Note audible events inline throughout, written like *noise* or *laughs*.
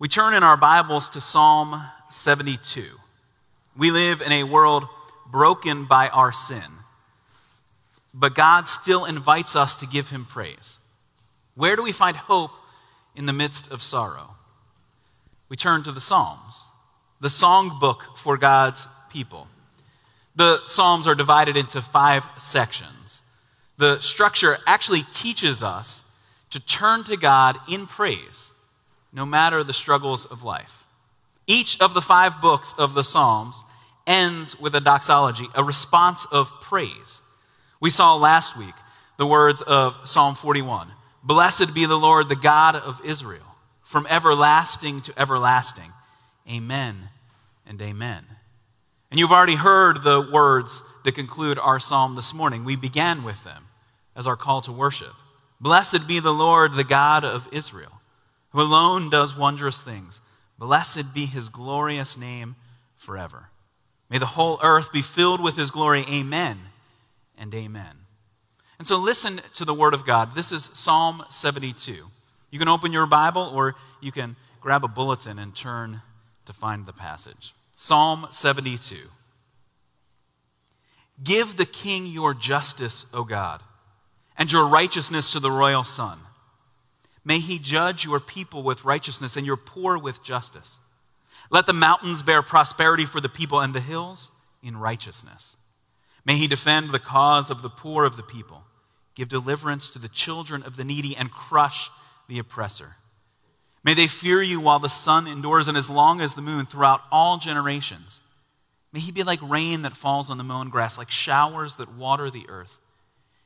We turn in our Bibles to Psalm 72. We live in a world broken by our sin, but God still invites us to give him praise. Where do we find hope in the midst of sorrow? We turn to the Psalms, the song book for God's people. The Psalms are divided into five sections. The structure actually teaches us to turn to God in praise, no matter the struggles of life. Each of the five books of the Psalms ends with a doxology, a response of praise. We saw last week the words of Psalm 41 Blessed be the Lord, the God of Israel, from everlasting to everlasting. Amen and amen. And you've already heard the words that conclude our psalm this morning. We began with them as our call to worship. Blessed be the Lord, the God of Israel, who alone does wondrous things. Blessed be his glorious name forever. May the whole earth be filled with his glory. Amen and amen. And so listen to the word of God. This is Psalm 72. You can open your Bible or you can grab a bulletin and turn to find the passage. Psalm 72. Give the king your justice, O God, and your righteousness to the royal son. May he judge your people with righteousness and your poor with justice. Let the mountains bear prosperity for the people and the hills in righteousness. May he defend the cause of the poor of the people, give deliverance to the children of the needy, and crush the oppressor. May they fear you while the sun endures and as long as the moon throughout all generations. May he be like rain that falls on the mown grass, like showers that water the earth.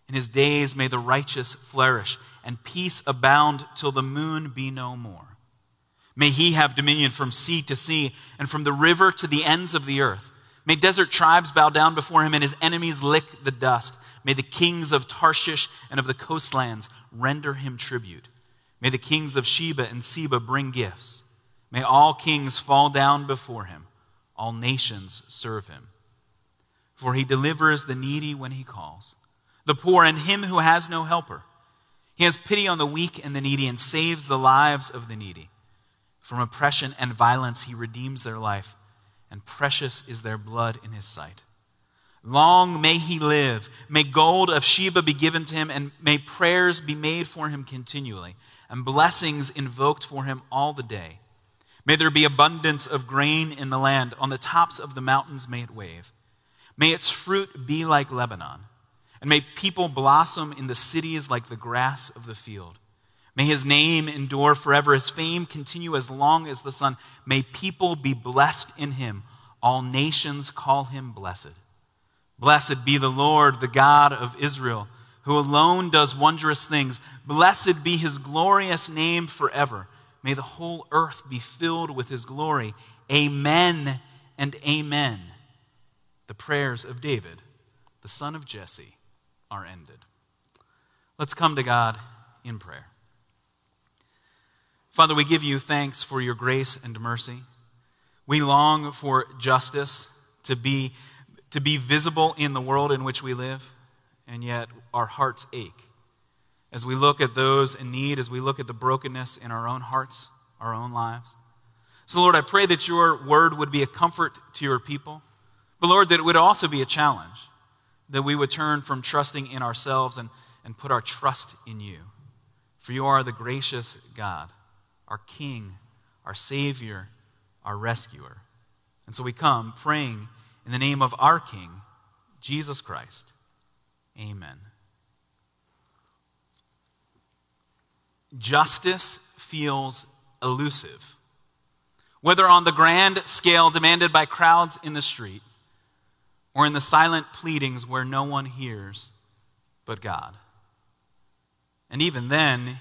In his days may the righteous flourish and peace abound till the moon be no more. May he have dominion from sea to sea and from the river to the ends of the earth. May desert tribes bow down before him and his enemies lick the dust. May the kings of Tarshish and of the coastlands render him tribute. May the kings of Sheba and Seba bring gifts. May all kings fall down before him, all nations serve him. For he delivers the needy when he calls, the poor and him who has no helper. He has pity on the weak and the needy and saves the lives of the needy. From oppression and violence he redeems their life, and precious is their blood in his sight. Long may he live. May gold of Sheba be given to him, and may prayers be made for him continually and blessings invoked for him all the day. May there be abundance of grain in the land. On the tops of the mountains may it wave. May its fruit be like Lebanon. And may people blossom in the cities like the grass of the field. May his name endure forever, his fame continue as long as the sun. May people be blessed in him. All nations call him blessed. Blessed be the Lord, the God of Israel who alone does wondrous things. Blessed be his glorious name forever. May the whole earth be filled with his glory. Amen and amen. The prayers of David, the son of Jesse, are ended. Let's come to God in prayer. Father, we give you thanks for your grace and mercy. We long for justice to be, to be visible in the world in which we live and yet our hearts ache. As we look at those in need, as we look at the brokenness in our own hearts, our own lives. So, Lord, I pray that your word would be a comfort to your people, but, Lord, that it would also be a challenge, that we would turn from trusting in ourselves and, and put our trust in you. For you are the gracious God, our King, our Savior, our rescuer. And so we come praying in the name of our King, Jesus Christ. Amen. Justice feels elusive. Whether on the grand scale demanded by crowds in the street or in the silent pleadings where no one hears but God. And even then,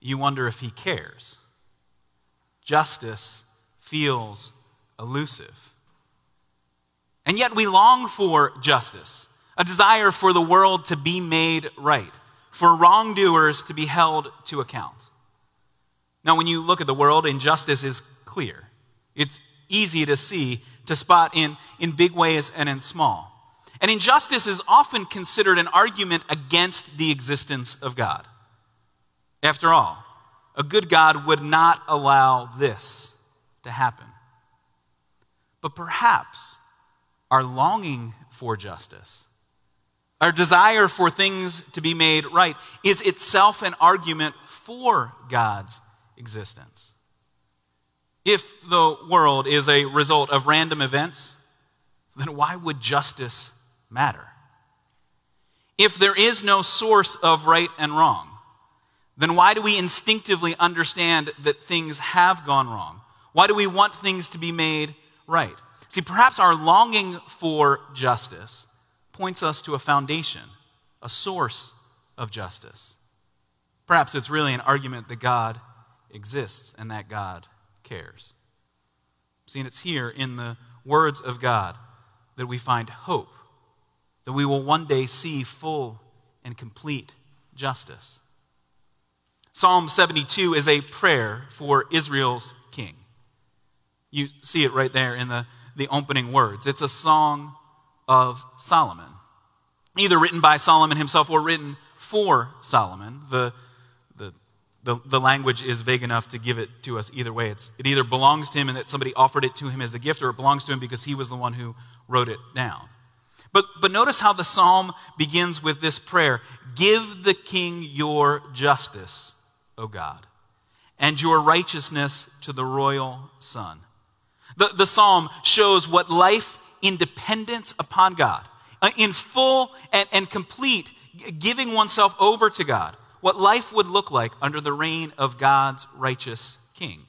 you wonder if he cares. Justice feels elusive. And yet we long for justice a desire for the world to be made right, for wrongdoers to be held to account. Now, when you look at the world, injustice is clear. It's easy to see, to spot in, in big ways and in small. And injustice is often considered an argument against the existence of God. After all, a good God would not allow this to happen. But perhaps our longing for justice, our desire for things to be made right, is itself an argument for God's existence. If the world is a result of random events, then why would justice matter? If there is no source of right and wrong, then why do we instinctively understand that things have gone wrong? Why do we want things to be made right? See, perhaps our longing for justice points us to a foundation, a source of justice. Perhaps it's really an argument that God exists and that God cares. See, and it's here in the words of God that we find hope, that we will one day see full and complete justice. Psalm 72 is a prayer for Israel's king. You see it right there in the, the opening words. It's a song of Solomon, either written by Solomon himself or written for Solomon. The, the, the, language is vague enough to give it to us either way. It's, it either belongs to him and that somebody offered it to him as a gift, or it belongs to him because he was the one who wrote it down. But, but notice how the psalm begins with this prayer Give the king your justice, O God, and your righteousness to the royal son. The, the psalm shows what life in dependence upon God, uh, in full and, and complete giving oneself over to God, what life would look like under the reign of God's righteous king.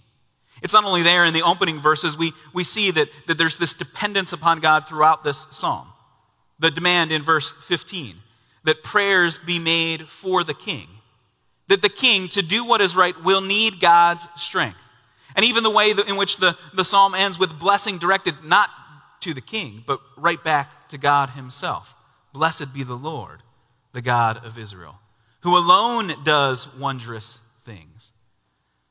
It's not only there in the opening verses, we, we see that, that there's this dependence upon God throughout this psalm. The demand in verse 15 that prayers be made for the king, that the king, to do what is right, will need God's strength. And even the way in which the, the psalm ends with blessing directed not to the king, but right back to God himself. Blessed be the Lord, the God of Israel, who alone does wondrous things.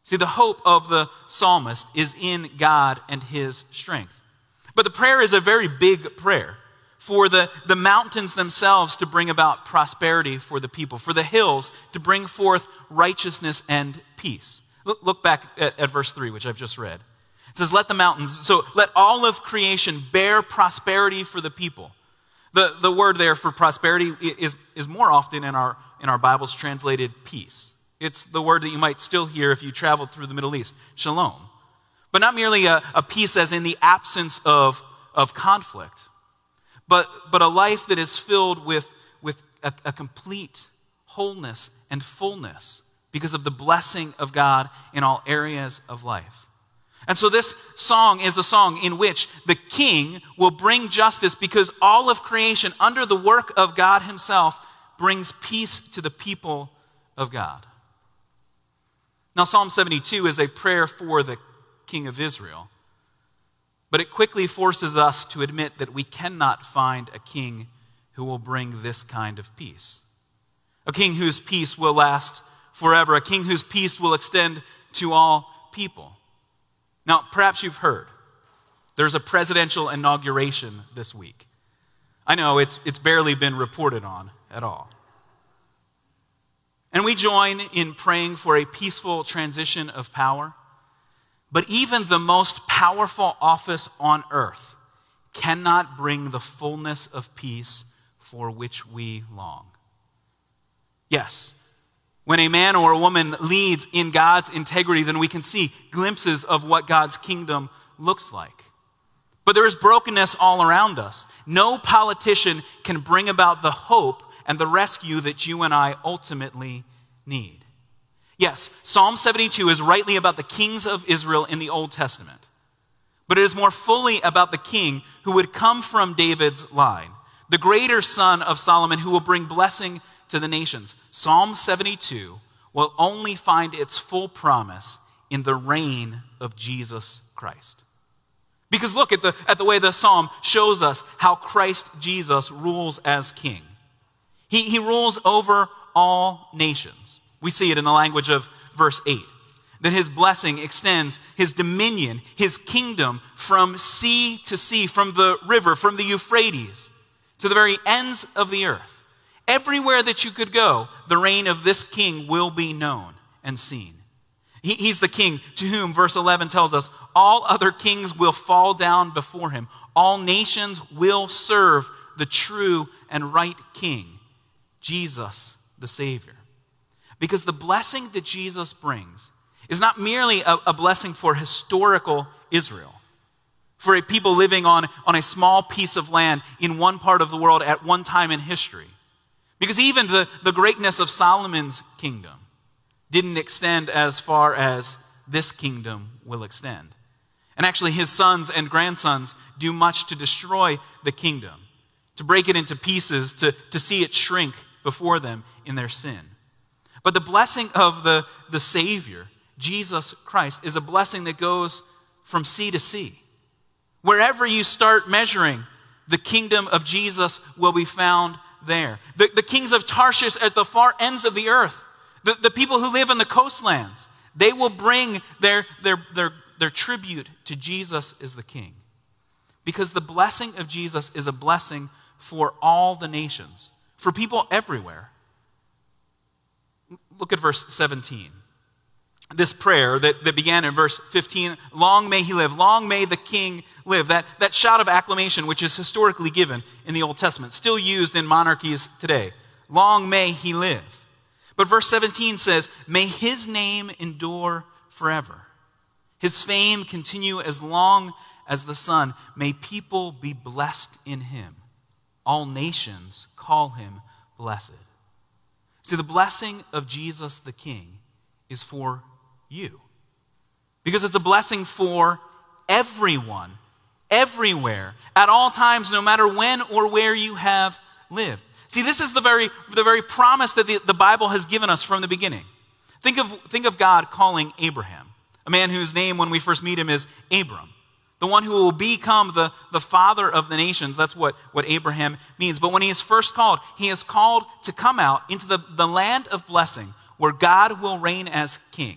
See, the hope of the psalmist is in God and his strength. But the prayer is a very big prayer for the, the mountains themselves to bring about prosperity for the people, for the hills to bring forth righteousness and peace. Look, look back at, at verse 3, which I've just read. It says, Let the mountains, so let all of creation bear prosperity for the people. The, the word there for prosperity is, is more often in our, in our Bibles translated peace. It's the word that you might still hear if you traveled through the Middle East, shalom. But not merely a, a peace as in the absence of, of conflict, but, but a life that is filled with, with a, a complete wholeness and fullness because of the blessing of God in all areas of life. And so, this song is a song in which the king will bring justice because all of creation, under the work of God Himself, brings peace to the people of God. Now, Psalm 72 is a prayer for the king of Israel, but it quickly forces us to admit that we cannot find a king who will bring this kind of peace. A king whose peace will last forever, a king whose peace will extend to all people. Now, perhaps you've heard there's a presidential inauguration this week. I know it's, it's barely been reported on at all. And we join in praying for a peaceful transition of power. But even the most powerful office on earth cannot bring the fullness of peace for which we long. Yes, when a man or a woman leads in God's integrity, then we can see glimpses of what God's kingdom looks like. But there is brokenness all around us. No politician can bring about the hope and the rescue that you and I ultimately need. Yes, Psalm 72 is rightly about the kings of Israel in the Old Testament, but it is more fully about the king who would come from David's line, the greater son of Solomon who will bring blessing to the nations. Psalm 72 will only find its full promise in the reign of Jesus Christ. Because look at the, at the way the psalm shows us how Christ Jesus rules as king. He, he rules over all nations. We see it in the language of verse 8 that his blessing extends his dominion, his kingdom from sea to sea, from the river, from the Euphrates, to the very ends of the earth. Everywhere that you could go, the reign of this king will be known and seen. He, he's the king to whom, verse 11 tells us, all other kings will fall down before him. All nations will serve the true and right king, Jesus the Savior. Because the blessing that Jesus brings is not merely a, a blessing for historical Israel, for a people living on, on a small piece of land in one part of the world at one time in history. Because even the, the greatness of Solomon's kingdom didn't extend as far as this kingdom will extend. And actually, his sons and grandsons do much to destroy the kingdom, to break it into pieces, to, to see it shrink before them in their sin. But the blessing of the, the Savior, Jesus Christ, is a blessing that goes from sea to sea. Wherever you start measuring, the kingdom of Jesus will be found there. The, the kings of Tarshish at the far ends of the earth, the, the people who live in the coastlands, they will bring their, their, their, their tribute to Jesus as the king. Because the blessing of Jesus is a blessing for all the nations, for people everywhere. Look at verse 17. This prayer that, that began in verse 15 Long may he live, long may the king live. That, that shout of acclamation, which is historically given in the Old Testament, still used in monarchies today. Long may he live. But verse 17 says, May his name endure forever. His fame continue as long as the sun. May people be blessed in him. All nations call him blessed. See, the blessing of Jesus the King is for you. Because it's a blessing for everyone, everywhere, at all times, no matter when or where you have lived. See, this is the very, the very promise that the, the Bible has given us from the beginning. Think of, think of God calling Abraham, a man whose name, when we first meet him, is Abram the one who will become the, the father of the nations. That's what, what Abraham means. But when he is first called, he is called to come out into the, the land of blessing where God will reign as king.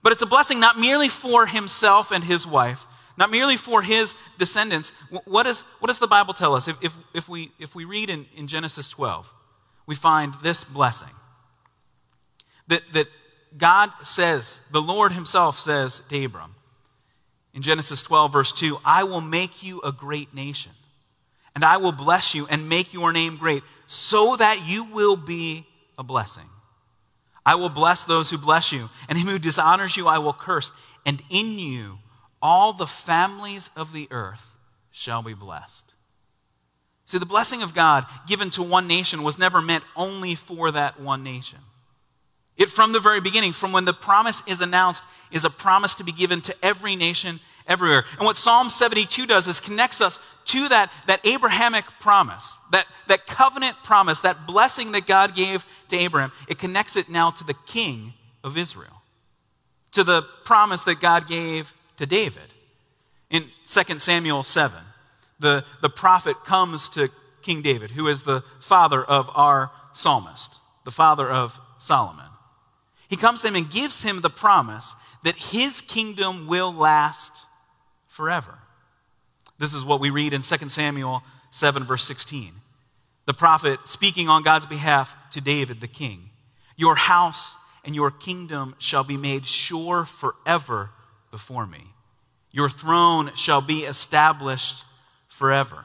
But it's a blessing not merely for himself and his wife, not merely for his descendants. What, is, what does the Bible tell us? If, if, if, we, if we read in, in Genesis 12, we find this blessing that, that God says, the Lord himself says to Abram, in Genesis 12, verse 2, I will make you a great nation, and I will bless you and make your name great, so that you will be a blessing. I will bless those who bless you, and him who dishonors you I will curse, and in you all the families of the earth shall be blessed. See, the blessing of God given to one nation was never meant only for that one nation. It, from the very beginning, from when the promise is announced, is a promise to be given to every nation everywhere. And what Psalm 72 does is connects us to that, that Abrahamic promise, that, that covenant promise, that blessing that God gave to Abraham. It connects it now to the king of Israel, to the promise that God gave to David. In 2 Samuel 7, the, the prophet comes to King David, who is the father of our psalmist, the father of Solomon. He comes to him and gives him the promise that his kingdom will last forever. This is what we read in 2 Samuel 7, verse 16. The prophet speaking on God's behalf to David, the king Your house and your kingdom shall be made sure forever before me. Your throne shall be established forever.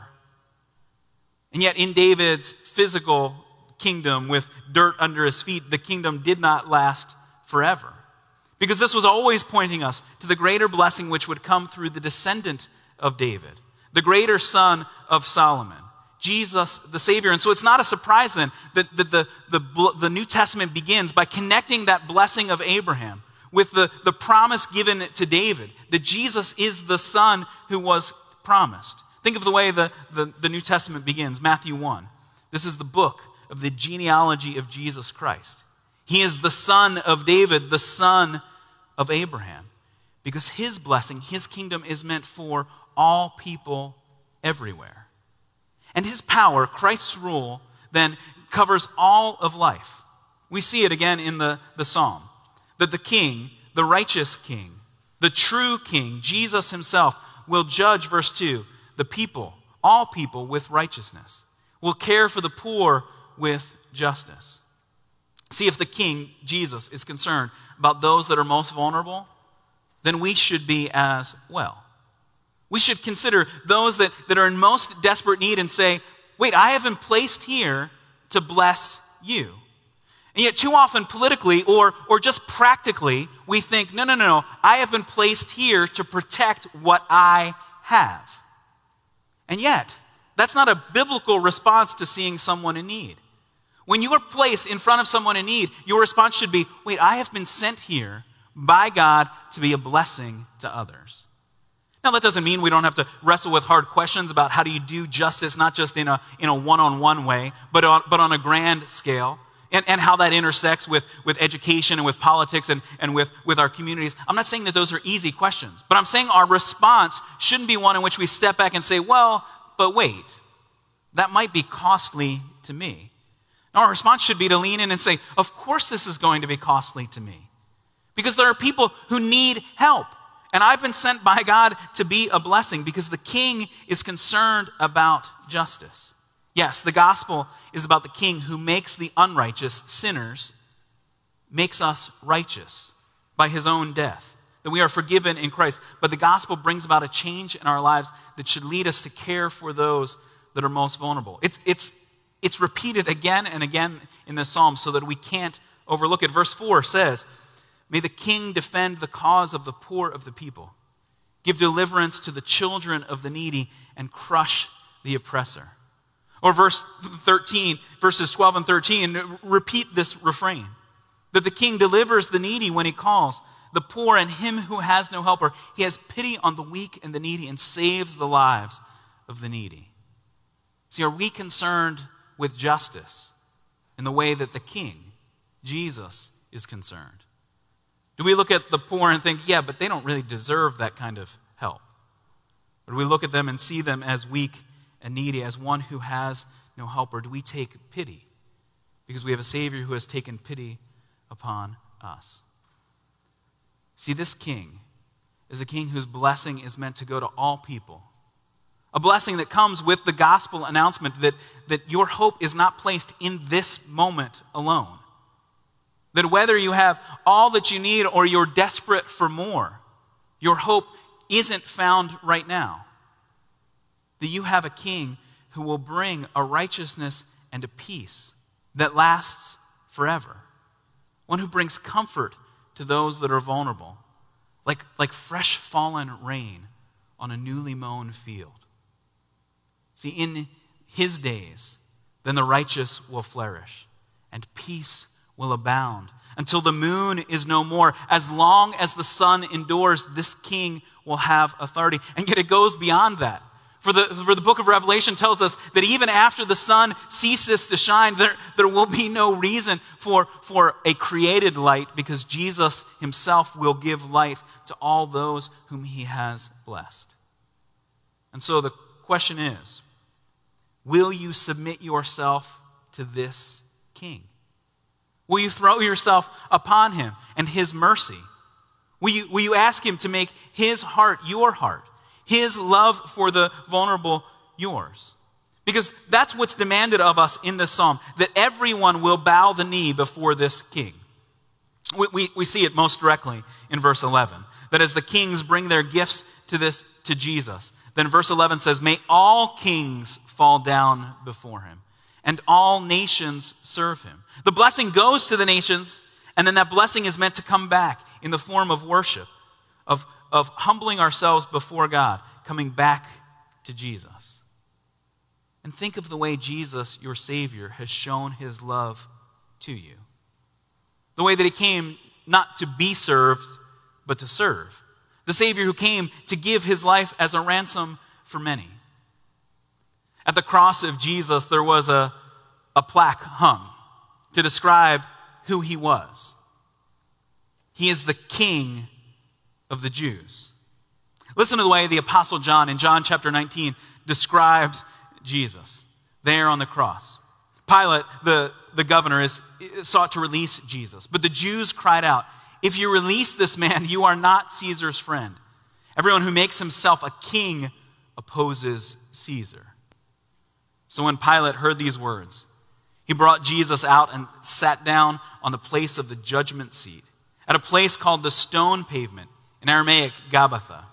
And yet, in David's physical kingdom with dirt under his feet, the kingdom did not last forever. Because this was always pointing us to the greater blessing which would come through the descendant of David, the greater son of Solomon, Jesus the Savior. And so it's not a surprise then that, the, the, the, the New Testament begins by connecting that blessing of Abraham with the, the promise given to David that Jesus is the son who was promised. Think of the way the, the, the New Testament begins Matthew 1. This is the book of the genealogy of Jesus Christ. He is the son of David, the son of Abraham, because his blessing, his kingdom is meant for all people everywhere. And his power, Christ's rule, then covers all of life. We see it again in the, the psalm that the king, the righteous king, the true king, Jesus himself, will judge, verse 2, the people, all people, with righteousness, will care for the poor with justice. See if the king, Jesus, is concerned about those that are most vulnerable, then we should be as well. We should consider those that, that are in most desperate need and say, wait, I have been placed here to bless you. And yet, too often, politically or, or just practically, we think, no, no, no, no, I have been placed here to protect what I have. And yet, that's not a biblical response to seeing someone in need. When you are placed in front of someone in need, your response should be wait, I have been sent here by God to be a blessing to others. Now, that doesn't mean we don't have to wrestle with hard questions about how do you do justice, not just in a, in a one-on-one way, but on, but on a grand scale, and, and how that intersects with, with education and with politics and, and with, with our communities. I'm not saying that those are easy questions, but I'm saying our response shouldn't be one in which we step back and say, well, but wait, that might be costly to me. Our response should be to lean in and say, of course this is going to be costly to me. Because there are people who need help. And I've been sent by God to be a blessing because the king is concerned about justice. Yes, the gospel is about the king who makes the unrighteous sinners, makes us righteous by his own death, that we are forgiven in Christ. But the gospel brings about a change in our lives that should lead us to care for those that are most vulnerable. It's, it's, it's repeated again and again in the psalm so that we can't overlook it. Verse 4 says, May the king defend the cause of the poor of the people, give deliverance to the children of the needy, and crush the oppressor. Or verse 13, verses 12 and 13, repeat this refrain that the king delivers the needy when he calls, the poor and him who has no helper. He has pity on the weak and the needy and saves the lives of the needy. See, are we concerned with justice in the way that the king, Jesus, is concerned? Do we look at the poor and think, yeah, but they don't really deserve that kind of help? Or do we look at them and see them as weak and needy, as one who has no help? Or do we take pity because we have a Savior who has taken pity upon us? See, this king is a king whose blessing is meant to go to all people. A blessing that comes with the gospel announcement that, that your hope is not placed in this moment alone. That whether you have all that you need or you're desperate for more, your hope isn't found right now. That you have a king who will bring a righteousness and a peace that lasts forever. One who brings comfort to those that are vulnerable, like, like fresh fallen rain on a newly mown field. See, in his days, then the righteous will flourish, and peace will abound until the moon is no more. As long as the sun endures, this king will have authority. And yet it goes beyond that. For the, for the book of Revelation tells us that even after the sun ceases to shine, there, there will be no reason for, for a created light because Jesus himself will give light to all those whom he has blessed. And so the question is will you submit yourself to this king? Will you throw yourself upon him and his mercy? Will you, will you ask him to make his heart your heart, his love for the vulnerable yours? Because that's what's demanded of us in this psalm, that everyone will bow the knee before this king. We, we, we see it most directly in verse 11, that as the kings bring their gifts to this to Jesus, then verse 11 says, May all kings fall down before him and all nations serve him. The blessing goes to the nations, and then that blessing is meant to come back in the form of worship, of, of humbling ourselves before God, coming back to Jesus. And think of the way Jesus, your Savior, has shown his love to you. The way that he came not to be served, but to serve. The Savior who came to give his life as a ransom for many. At the cross of Jesus, there was a, a plaque hung to describe who he was. He is the king of the Jews. Listen to the way the Apostle John in John chapter 19 describes Jesus there on the cross. Pilate, the, the governor, is, sought to release Jesus, but the Jews cried out, If you release this man, you are not Caesar's friend. Everyone who makes himself a king opposes Caesar. So when Pilate heard these words, he brought Jesus out and sat down on the place of the judgment seat at a place called the Stone Pavement, in Aramaic, Gabbatha.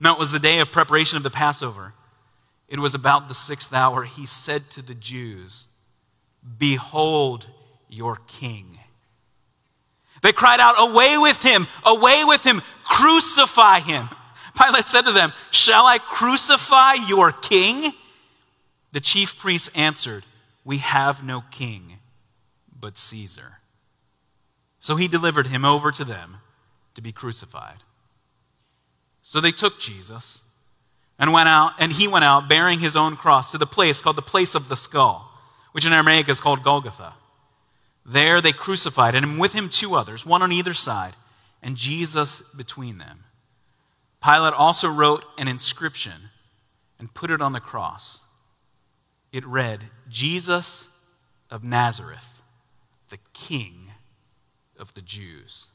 Now it was the day of preparation of the Passover. It was about the sixth hour. He said to the Jews, Behold your king. They cried out, Away with him! Away with him! Crucify him! *laughs* Pilate said to them, Shall I crucify your king? The chief priests answered, We have no king but Caesar. So he delivered him over to them to be crucified. So they took Jesus and went out, and he went out bearing his own cross to the place called the place of the skull, which in Aramaic is called Golgotha. There they crucified, and with him two others, one on either side, and Jesus between them. Pilate also wrote an inscription and put it on the cross. It read, Jesus of Nazareth, the King of the Jews.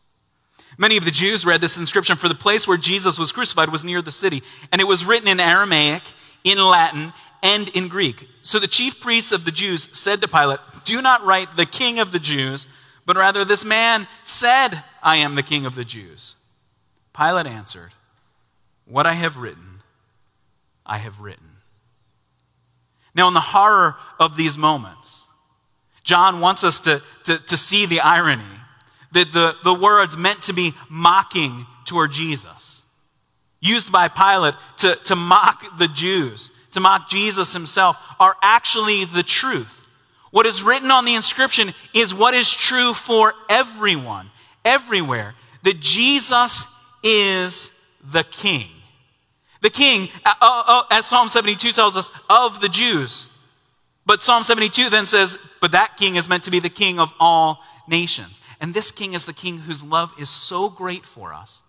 Many of the Jews read this inscription, for the place where Jesus was crucified was near the city, and it was written in Aramaic, in Latin, and in Greek. So the chief priests of the Jews said to Pilate, Do not write the king of the Jews, but rather this man said, I am the king of the Jews. Pilate answered, What I have written, I have written. Now, in the horror of these moments, John wants us to, to, to see the irony that the, the words meant to be mocking toward Jesus, used by Pilate to, to mock the Jews, to mock Jesus himself, are actually the truth. What is written on the inscription is what is true for everyone, everywhere. That Jesus is the King. The King, uh, uh, uh as Psalm 72 tells us, of the Jews. But Psalm 72 then says, but that King is meant to be the King of all nations. And this king is the king whose love is so great for us,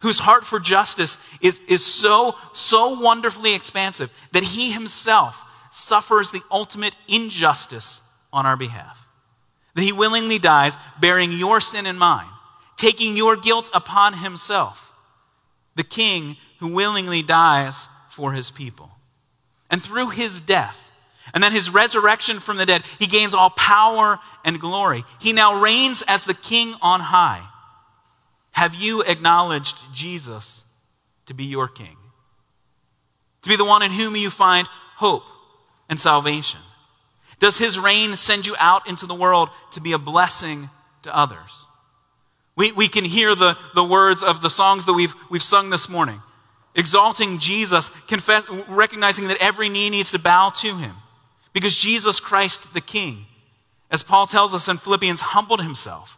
whose heart for justice is, is so, so wonderfully expansive that he himself suffers the ultimate injustice on our behalf. That he willingly dies, bearing your sin and mine, taking your guilt upon himself. The king who willingly dies for his people. And through his death, and then his resurrection from the dead, he gains all power and glory. He now reigns as the king on high. Have you acknowledged Jesus to be your king? To be the one in whom you find hope and salvation? Does his reign send you out into the world to be a blessing to others? We, we can hear the, the words of the songs that we've, we've sung this morning, exalting Jesus, confess, recognizing that every knee needs to bow to him. Because Jesus Christ, the King, as Paul tells us in Philippians, humbled himself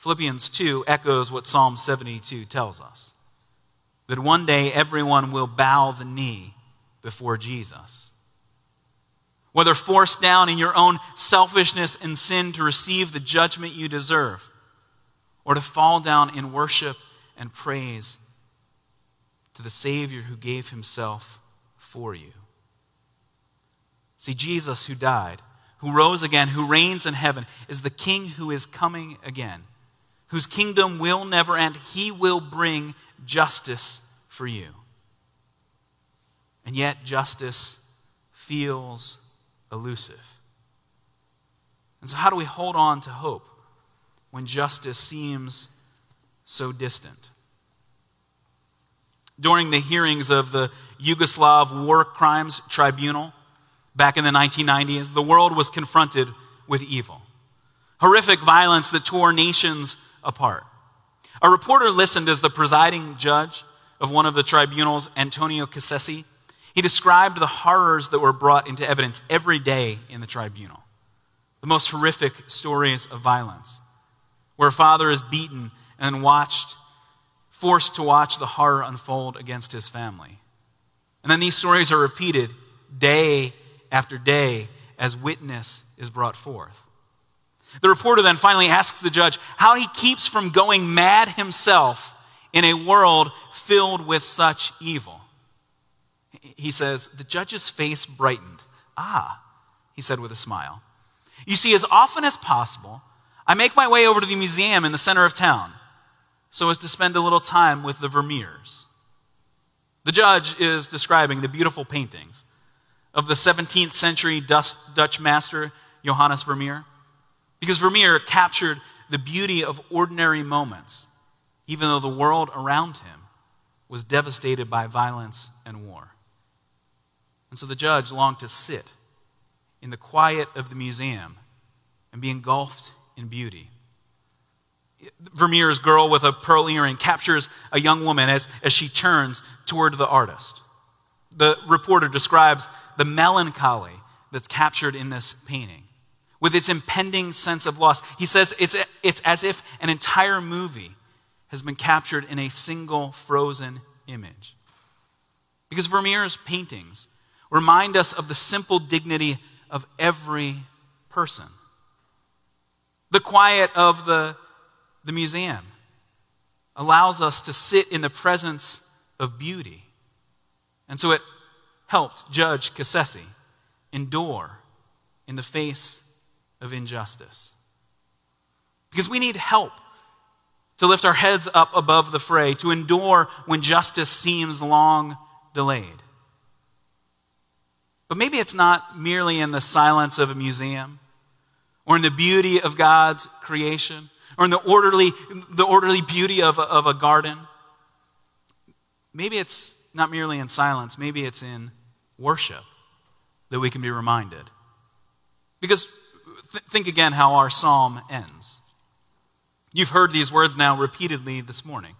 Philippians 2 echoes what Psalm 72 tells us that one day everyone will bow the knee before Jesus. Whether forced down in your own selfishness and sin to receive the judgment you deserve, or to fall down in worship and praise to the Savior who gave himself for you. See, Jesus, who died, who rose again, who reigns in heaven, is the King who is coming again, whose kingdom will never end. He will bring justice for you. And yet, justice feels elusive. And so, how do we hold on to hope when justice seems so distant? During the hearings of the Yugoslav War Crimes Tribunal, back in the 1990s, the world was confronted with evil. Horrific violence that tore nations apart. A reporter listened as the presiding judge of one of the tribunals, Antonio Cassese, he described the horrors that were brought into evidence every day in the tribunal. The most horrific stories of violence, where a father is beaten and watched, forced to watch the horror unfold against his family. And then these stories are repeated day after day as witness is brought forth. The reporter then finally asks the judge how he keeps from going mad himself in a world filled with such evil. He says, The judge's face brightened. Ah, he said with a smile. You see, as often as possible, I make my way over to the museum in the center of town so as to spend a little time with the Vermeers. The judge is describing the beautiful paintings of the 17th century Dutch master Johannes Vermeer. Because Vermeer captured the beauty of ordinary moments, even though the world around him was devastated by violence and war. And so the judge longed to sit in the quiet of the museum and be engulfed in beauty. Vermeer's girl with a pearl earring captures a young woman as, as she turns toward the artist. The reporter describes the melancholy that's captured in this painting with its impending sense of loss. He says it's, it's as if an entire movie has been captured in a single frozen image. Because Vermeer's paintings remind us of the simple dignity of every person. The quiet of the, the museum allows us to sit in the presence of beauty. And so it helped Judge Cassese endure in the face of injustice. Because we need help to lift our heads up above the fray, to endure when justice seems long delayed. But maybe it's not merely in the silence of a museum or in the beauty of God's creation or in the orderly, the orderly beauty of a, of a garden. Maybe it's not merely in silence, maybe it's in worship that we can be reminded. Because th- think again how our psalm ends. You've heard these words now repeatedly this morning.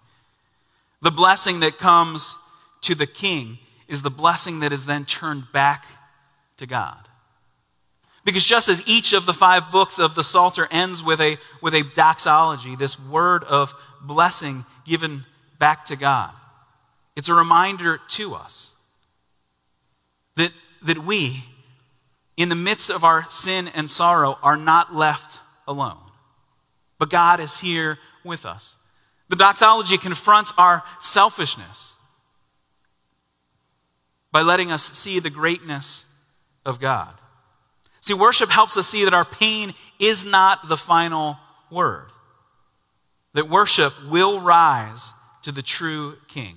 The blessing that comes to the king is the blessing that is then turned back to God. Because just as each of the five books of the Psalter ends with a, with a doxology, this word of blessing given back to God, it's a reminder to us that, that we, in the midst of our sin and sorrow, are not left alone. But God is here with us. The doxology confronts our selfishness by letting us see the greatness of God. See, worship helps us see that our pain is not the final word, that worship will rise to the true King.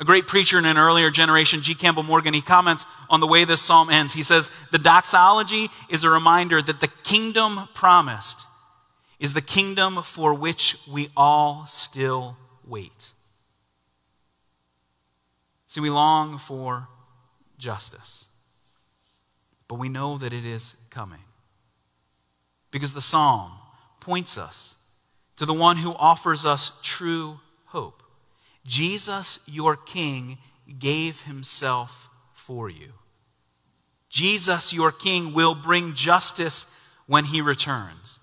A great preacher in an earlier generation, G. Campbell Morgan, he comments on the way this psalm ends. He says, The doxology is a reminder that the kingdom promised is the kingdom for which we all still wait. See, we long for justice, but we know that it is coming. Because the psalm points us to the one who offers us true hope. Jesus, your King, gave himself for you. Jesus, your King, will bring justice when he returns.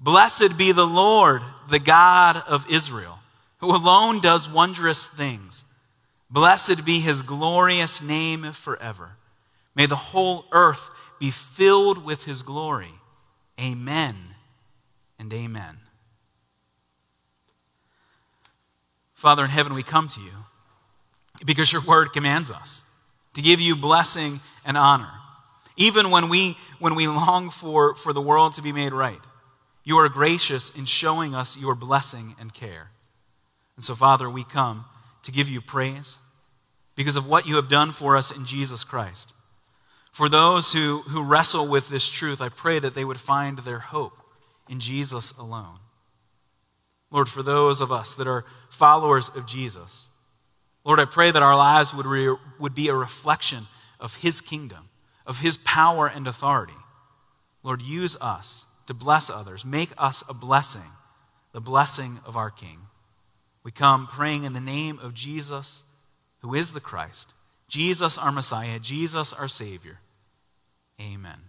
Blessed be the Lord, the God of Israel, who alone does wondrous things. Blessed be his glorious name forever. May the whole earth be filled with his glory. Amen and amen. Father in heaven, we come to you because your word commands us to give you blessing and honor. Even when we, when we long for, for the world to be made right, you are gracious in showing us your blessing and care. And so, Father, we come to give you praise because of what you have done for us in Jesus Christ. For those who, who wrestle with this truth, I pray that they would find their hope in Jesus alone. Lord, for those of us that are followers of Jesus, Lord, I pray that our lives would, re, would be a reflection of His kingdom, of His power and authority. Lord, use us to bless others. Make us a blessing, the blessing of our King. We come praying in the name of Jesus, who is the Christ, Jesus, our Messiah, Jesus, our Savior. Amen.